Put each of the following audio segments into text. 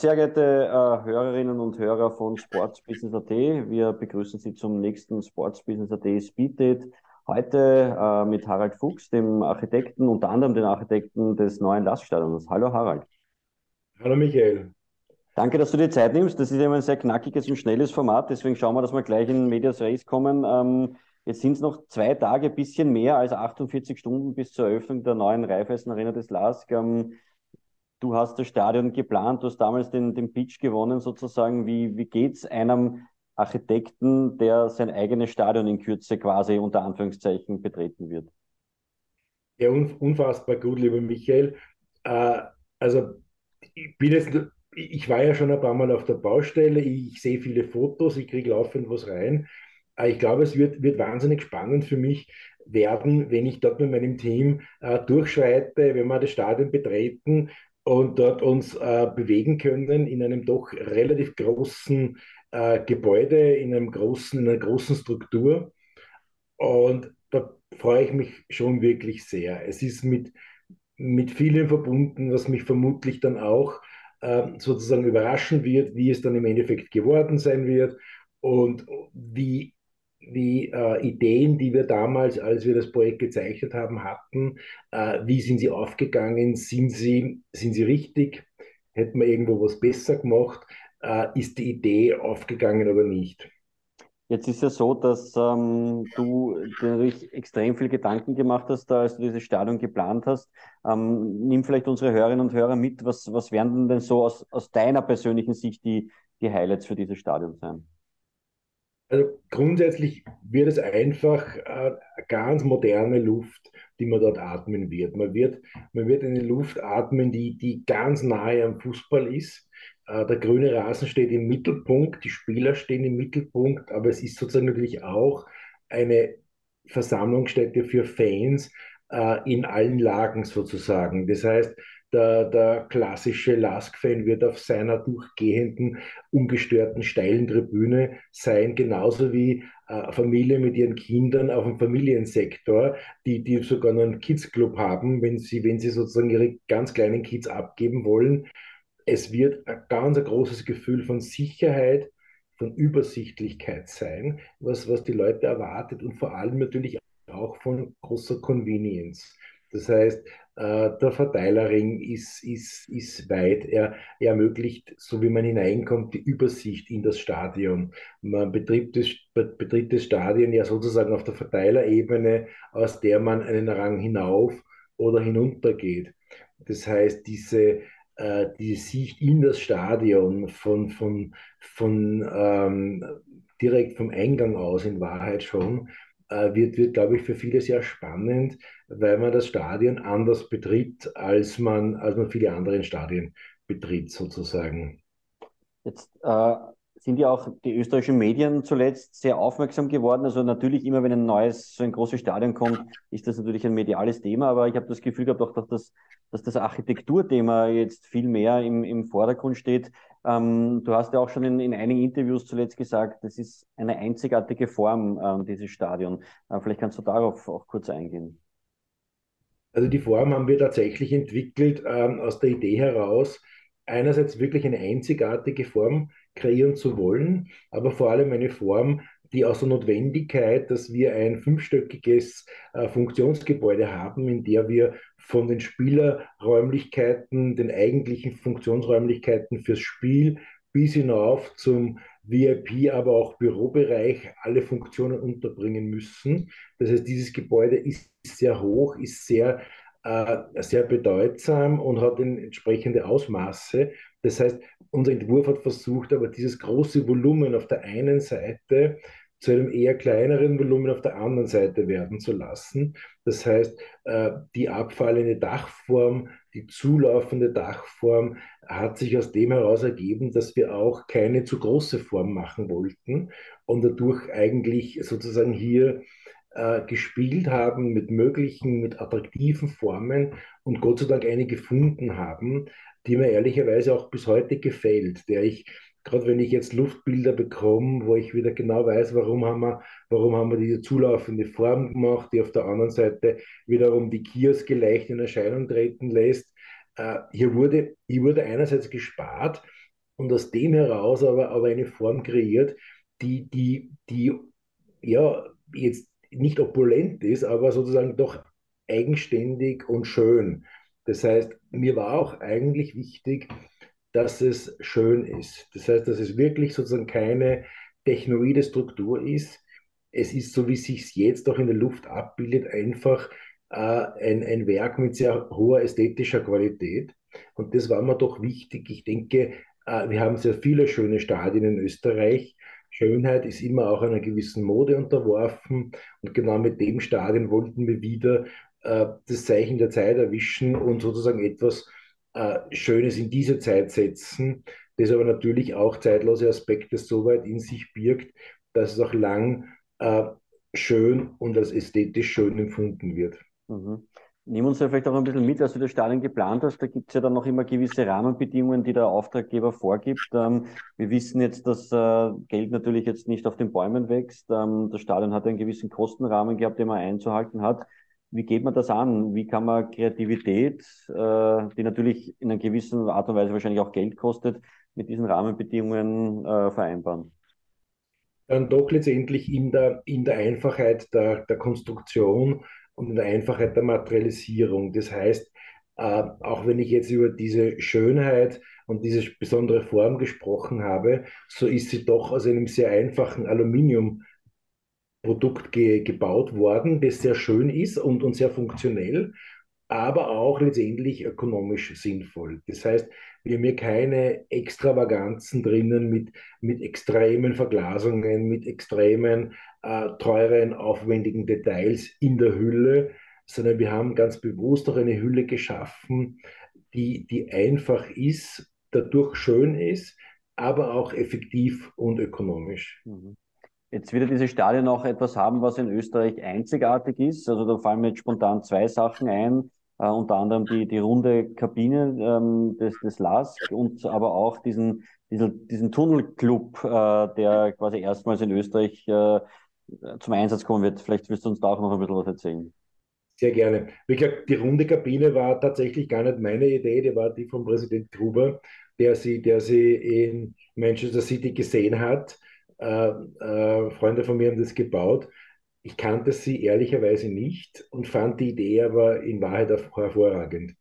sehr geehrte äh, Hörerinnen und Hörer von Sportsbusiness.at, wir begrüßen Sie zum nächsten Sportsbusiness.at Speed Date. Heute äh, mit Harald Fuchs, dem Architekten, unter anderem den Architekten des neuen Laststadions. Hallo Harald. Hallo Michael. Danke, dass du dir Zeit nimmst. Das ist immer ein sehr knackiges und schnelles Format, deswegen schauen wir, dass wir gleich in Medias Race kommen. Ähm, jetzt sind es noch zwei Tage, bisschen mehr als 48 Stunden bis zur Eröffnung der neuen Raiffeisen Arena des LASK. Ähm, du hast das Stadion geplant, du hast damals den, den Pitch gewonnen sozusagen. Wie, wie geht es einem Architekten, der sein eigenes Stadion in Kürze quasi unter Anführungszeichen betreten wird? Ja, unfassbar gut, lieber Michael. Äh, also ich bin jetzt, ich war ja schon ein paar Mal auf der Baustelle, ich sehe viele Fotos, ich kriege laufend was rein. Äh, ich glaube, es wird, wird wahnsinnig spannend für mich werden, wenn ich dort mit meinem Team äh, durchschreite, wenn wir das Stadion betreten und dort uns äh, bewegen können in einem doch relativ großen äh, Gebäude, in, einem großen, in einer großen Struktur. Und da freue ich mich schon wirklich sehr. Es ist mit, mit vielem verbunden, was mich vermutlich dann auch äh, sozusagen überraschen wird, wie es dann im Endeffekt geworden sein wird und wie wie äh, Ideen, die wir damals, als wir das Projekt gezeichnet haben, hatten, äh, wie sind sie aufgegangen, sind sie, sind sie richtig, hätten wir irgendwo was besser gemacht, äh, ist die Idee aufgegangen oder nicht. Jetzt ist ja so, dass ähm, du natürlich extrem viel Gedanken gemacht hast, als du dieses Stadion geplant hast. Ähm, nimm vielleicht unsere Hörerinnen und Hörer mit, was, was werden denn so aus, aus deiner persönlichen Sicht die, die Highlights für dieses Stadion sein? Also grundsätzlich wird es einfach äh, ganz moderne Luft, die man dort atmen wird. Man wird, man wird eine Luft atmen, die, die ganz nahe am Fußball ist. Äh, der grüne Rasen steht im Mittelpunkt, die Spieler stehen im Mittelpunkt, aber es ist sozusagen natürlich auch eine Versammlungsstätte für Fans äh, in allen Lagen sozusagen. Das heißt, der, der klassische Lask-Fan wird auf seiner durchgehenden, ungestörten, steilen Tribüne sein, genauso wie äh, Familie mit ihren Kindern auf dem Familiensektor, die, die sogar noch einen Kids-Club haben, wenn sie, wenn sie sozusagen ihre ganz kleinen Kids abgeben wollen. Es wird ein ganz ein großes Gefühl von Sicherheit, von Übersichtlichkeit sein, was, was die Leute erwartet und vor allem natürlich auch von großer Convenience. Das heißt, der Verteilerring ist, ist, ist weit. Er, er ermöglicht, so wie man hineinkommt, die Übersicht in das Stadion. Man betritt das, betritt das Stadion ja sozusagen auf der Verteilerebene, aus der man einen Rang hinauf oder hinunter geht. Das heißt, diese, äh, die Sicht in das Stadion von, von, von ähm, direkt vom Eingang aus in Wahrheit schon, äh, wird, wird glaube ich, für viele sehr spannend, weil man das Stadion anders betritt, als man, als man viele andere Stadien betritt, sozusagen. Jetzt äh, sind ja auch die österreichischen Medien zuletzt sehr aufmerksam geworden. Also natürlich immer, wenn ein neues, so ein großes Stadion kommt, ist das natürlich ein mediales Thema, aber ich habe das Gefühl gehabt, auch, dass das, dass das Architekturthema jetzt viel mehr im, im Vordergrund steht. Ähm, du hast ja auch schon in, in einigen Interviews zuletzt gesagt, das ist eine einzigartige Form, ähm, dieses Stadion. Äh, vielleicht kannst du darauf auch kurz eingehen. Also die Form haben wir tatsächlich entwickelt ähm, aus der Idee heraus, einerseits wirklich eine einzigartige Form kreieren zu wollen, aber vor allem eine Form, die aus der Notwendigkeit, dass wir ein fünfstöckiges äh, Funktionsgebäude haben, in der wir von den Spielerräumlichkeiten, den eigentlichen Funktionsräumlichkeiten fürs Spiel bis hinauf zum VIP, aber auch Bürobereich alle Funktionen unterbringen müssen. Das heißt, dieses Gebäude ist sehr hoch, ist sehr, äh, sehr bedeutsam und hat entsprechende Ausmaße. Das heißt, unser Entwurf hat versucht, aber dieses große Volumen auf der einen Seite zu einem eher kleineren Volumen auf der anderen Seite werden zu lassen. Das heißt, äh, die abfallende Dachform, die zulaufende Dachform hat sich aus dem heraus ergeben, dass wir auch keine zu große Form machen wollten und dadurch eigentlich sozusagen hier äh, gespielt haben mit möglichen, mit attraktiven Formen und Gott sei Dank eine gefunden haben, die mir ehrlicherweise auch bis heute gefällt, der ich gerade wenn ich jetzt Luftbilder bekomme, wo ich wieder genau weiß, warum haben wir, warum haben wir diese zulaufende Form gemacht, die auf der anderen Seite wiederum die Kioske leicht in Erscheinung treten lässt. Äh, hier, wurde, hier wurde einerseits gespart, und aus dem heraus aber, aber eine Form kreiert, die, die, die ja jetzt nicht opulent ist, aber sozusagen doch eigenständig und schön. Das heißt, mir war auch eigentlich wichtig, dass es schön ist. Das heißt, dass es wirklich sozusagen keine technoide Struktur ist. Es ist, so wie es sich jetzt auch in der Luft abbildet, einfach äh, ein, ein Werk mit sehr hoher ästhetischer Qualität. Und das war mir doch wichtig. Ich denke, äh, wir haben sehr viele schöne Stadien in Österreich. Schönheit ist immer auch einer gewissen Mode unterworfen. Und genau mit dem Stadion wollten wir wieder äh, das Zeichen der Zeit erwischen und sozusagen etwas äh, Schönes in diese Zeit setzen, das aber natürlich auch zeitlose Aspekte so weit in sich birgt, dass es auch lang äh, schön und als ästhetisch schön empfunden wird. Mhm. Nehmen uns ja vielleicht auch ein bisschen mit, als du das Stadion geplant hast. Da gibt es ja dann noch immer gewisse Rahmenbedingungen, die der Auftraggeber vorgibt. Ähm, wir wissen jetzt, dass äh, Geld natürlich jetzt nicht auf den Bäumen wächst. Ähm, das Stadion hat einen gewissen Kostenrahmen gehabt, den man einzuhalten hat. Wie geht man das an? Wie kann man Kreativität, äh, die natürlich in einer gewissen Art und Weise wahrscheinlich auch Geld kostet, mit diesen Rahmenbedingungen äh, vereinbaren? Dann doch letztendlich in der, in der Einfachheit der, der Konstruktion und in der Einfachheit der Materialisierung. Das heißt, äh, auch wenn ich jetzt über diese Schönheit und diese besondere Form gesprochen habe, so ist sie doch aus einem sehr einfachen Aluminiumprodukt ge gebaut worden, das sehr schön ist und, und sehr funktionell, aber auch letztendlich ökonomisch sinnvoll. Das heißt, wir haben hier keine Extravaganzen drinnen mit, mit extremen Verglasungen, mit extremen äh, teuren, aufwendigen Details in der Hülle, sondern wir haben ganz bewusst auch eine Hülle geschaffen, die, die einfach ist, dadurch schön ist, aber auch effektiv und ökonomisch. Mhm. Jetzt wird diese Stadien auch etwas haben, was in Österreich einzigartig ist. Also da fallen mir jetzt spontan zwei Sachen ein äh, unter anderem die, die runde Kabine ähm, des, des LASK und aber auch diesen, diesen, diesen Tunnelclub, äh, der quasi erstmals in Österreich äh, zum Einsatz kommen wird. Vielleicht wirst du uns da auch noch ein bisschen was erzählen. Sehr gerne. Wie gesagt, die runde Kabine war tatsächlich gar nicht meine Idee, die war die von Präsident Gruber, der sie, der sie in Manchester City gesehen hat. Äh, äh, Freunde von mir haben das gebaut ich kannte sie ehrlicherweise nicht und fand die Idee aber in Wahrheit hervorragend.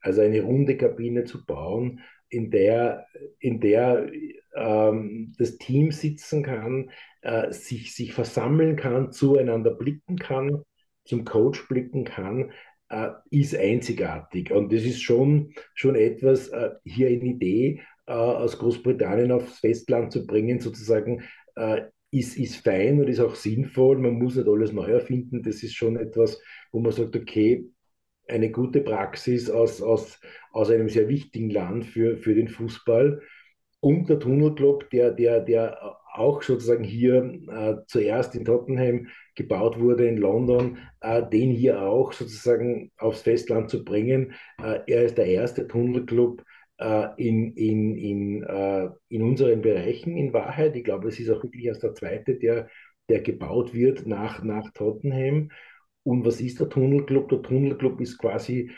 Also eine runde Kabine zu bauen, in der, in der ähm, das Team sitzen kann, äh, sich, sich versammeln kann, zueinander blicken kann, zum Coach blicken kann, äh, ist einzigartig. Und das ist schon, schon etwas, äh, hier eine Idee äh, aus Großbritannien aufs Festland zu bringen, sozusagen äh, ist, ist fein und ist auch sinnvoll. Man muss nicht alles neu erfinden. Das ist schon etwas, wo man sagt, okay, eine gute Praxis aus, aus, aus einem sehr wichtigen Land für, für den Fußball. Und der Tunnelclub, der, der, der auch sozusagen hier äh, zuerst in Tottenham gebaut wurde, in London, äh, den hier auch sozusagen aufs Festland zu bringen. Äh, er ist der erste Tunnelclub, in, in, in, äh, in unseren Bereichen in Wahrheit. Ich glaube, es ist auch wirklich erst der zweite, der, der gebaut wird nach, nach Tottenham. Und was ist der Tunnelclub? Der Tunnelclub ist quasi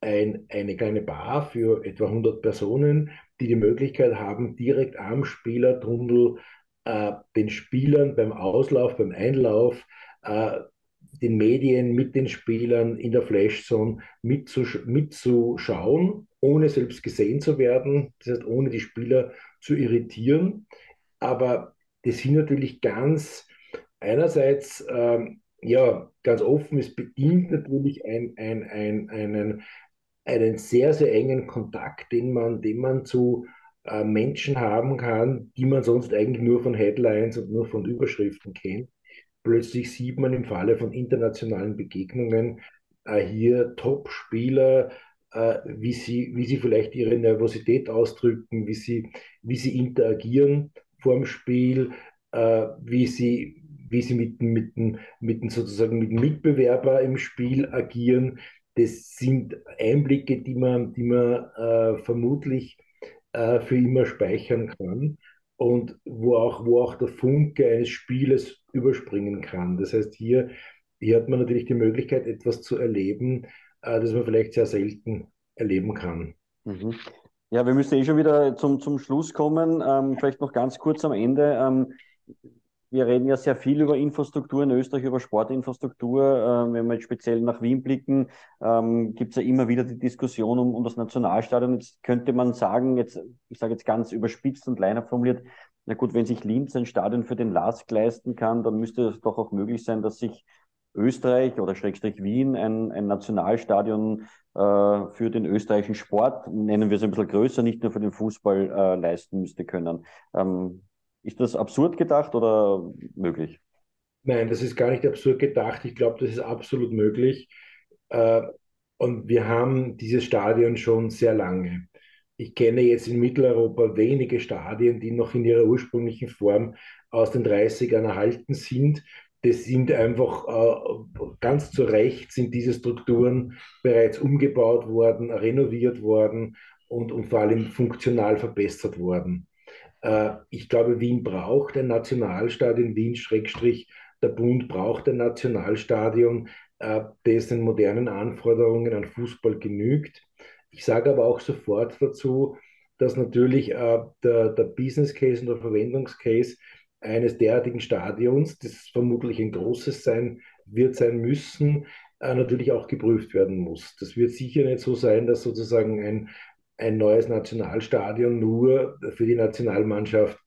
ein, eine kleine Bar für etwa 100 Personen, die die Möglichkeit haben, direkt am Spielertunnel äh, den Spielern beim Auslauf, beim Einlauf, äh, den Medien mit den Spielern in der Flashzone mitzusch mitzuschauen ohne selbst gesehen zu werden, das heißt, ohne die Spieler zu irritieren. Aber das sind natürlich ganz, einerseits, ähm, ja, ganz offen, es bedient natürlich ein, ein, ein, einen, einen sehr, sehr engen Kontakt, den man, den man zu äh, Menschen haben kann, die man sonst eigentlich nur von Headlines und nur von Überschriften kennt. Plötzlich sieht man im Falle von internationalen Begegnungen äh, hier Top-Spieler, äh, wie, sie, wie sie vielleicht ihre Nervosität ausdrücken, wie sie, wie sie interagieren vor dem Spiel, äh, wie sie, wie sie mit, mit, mit, sozusagen mit Mitbewerber im Spiel agieren. Das sind Einblicke, die man, die man äh, vermutlich äh, für immer speichern kann und wo auch, wo auch der Funke eines Spieles überspringen kann. Das heißt, hier, hier hat man natürlich die Möglichkeit, etwas zu erleben, äh, das man vielleicht sehr selten erleben kann. Mhm. Ja, wir müssen eh schon wieder zum, zum Schluss kommen. Ähm, vielleicht noch ganz kurz am Ende. Ähm, wir reden ja sehr viel über Infrastruktur in Österreich, über Sportinfrastruktur. Ähm, wenn wir jetzt speziell nach Wien blicken, ähm, gibt es ja immer wieder die Diskussion um, um das Nationalstadion. Jetzt könnte man sagen, jetzt, ich sage jetzt ganz überspitzt und kleiner formuliert, na gut, wenn sich Linz ein Stadion für den LASK leisten kann, dann müsste es doch auch möglich sein, dass sich Österreich oder Schrägstrich Wien ein, ein Nationalstadion äh, für den österreichischen Sport, nennen wir es ein bisschen größer, nicht nur für den Fußball äh, leisten müsste können. Ähm, ist das absurd gedacht oder möglich? Nein, das ist gar nicht absurd gedacht. Ich glaube, das ist absolut möglich. Äh, und wir haben dieses Stadion schon sehr lange. Ich kenne jetzt in Mitteleuropa wenige Stadien, die noch in ihrer ursprünglichen Form aus den 30ern erhalten sind. Das sind einfach äh, ganz zu Recht sind diese Strukturen bereits umgebaut worden, renoviert worden und, und vor allem funktional verbessert worden. Äh, ich glaube, Wien braucht ein Nationalstadion, Wien Schrägstrich, der Bund braucht ein Nationalstadion, äh, das den modernen Anforderungen an Fußball genügt. Ich sage aber auch sofort dazu, dass natürlich äh, der, der Business Case und der Verwendungscase eines derartigen Stadions, das vermutlich ein großes sein wird sein müssen, natürlich auch geprüft werden muss. Das wird sicher nicht so sein, dass sozusagen ein ein neues Nationalstadion nur für die Nationalmannschaft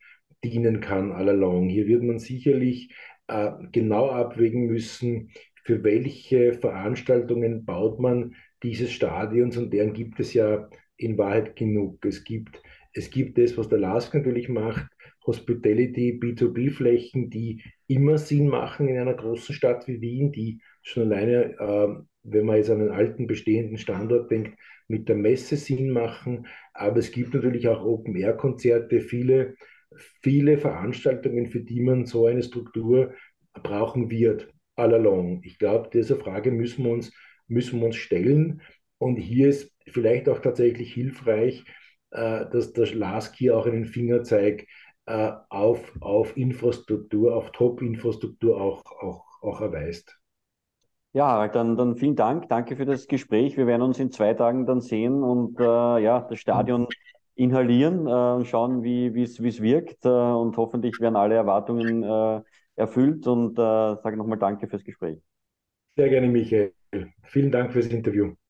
dienen kann all along. Hier wird man sicherlich äh, genau abwägen müssen, für welche Veranstaltungen baut man dieses Stadions und deren gibt es ja in Wahrheit genug. Es gibt, es gibt das, was der LASK natürlich macht, Hospitality, B2B-Flächen, die immer Sinn machen in einer großen Stadt wie Wien, die schon alleine, äh, wenn man jetzt an einen alten bestehenden Standort denkt, mit der Messe Sinn machen. Aber es gibt natürlich auch Open-Air-Konzerte, viele, viele Veranstaltungen, für die man so eine Struktur brauchen wird, all along. Ich glaube, diese Frage müssen wir uns, müssen wir uns stellen. Und hier ist vielleicht auch tatsächlich hilfreich, äh, dass der LASK hier auch einen Fingerzeig äh, auf, auf Infrastruktur, auf Top-Infrastruktur auch, auch, auch erweist. Ja, dann, dann vielen Dank. Danke für das Gespräch. Wir werden uns in zwei Tagen dann sehen und äh, ja, das Stadion inhalieren äh, und schauen, wie es wirkt. Äh, und hoffentlich werden alle Erwartungen äh, erfüllt. Und äh, sage nochmal Danke fürs Gespräch. Sehr gerne, Michael. Vielen Dank fürs Interview.